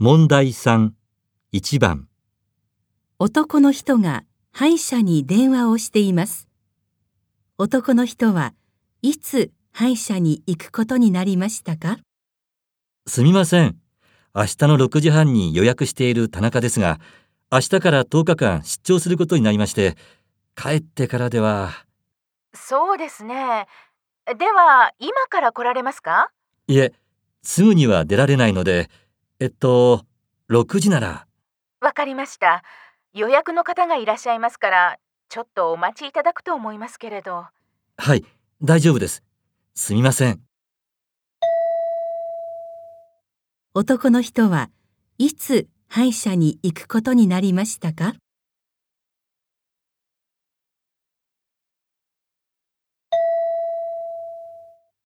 問題3、1番、男の人が歯医者に電話をしています。男の人はいつ歯医者に行くことになりましたか？すみません。明日の6時半に予約している田中ですが、明日から10日間出張することになりまして、帰ってからでは、そうですね。では、今から来られますか？いえ、すぐには出られないので、えっと、6時なら、わかりました。予約の方がいらっしゃいますから、ちょっとお待ちいただくと思いますけれど。はい、大丈夫です。すみません。男の人はいつ歯医者に行くことになりましたか？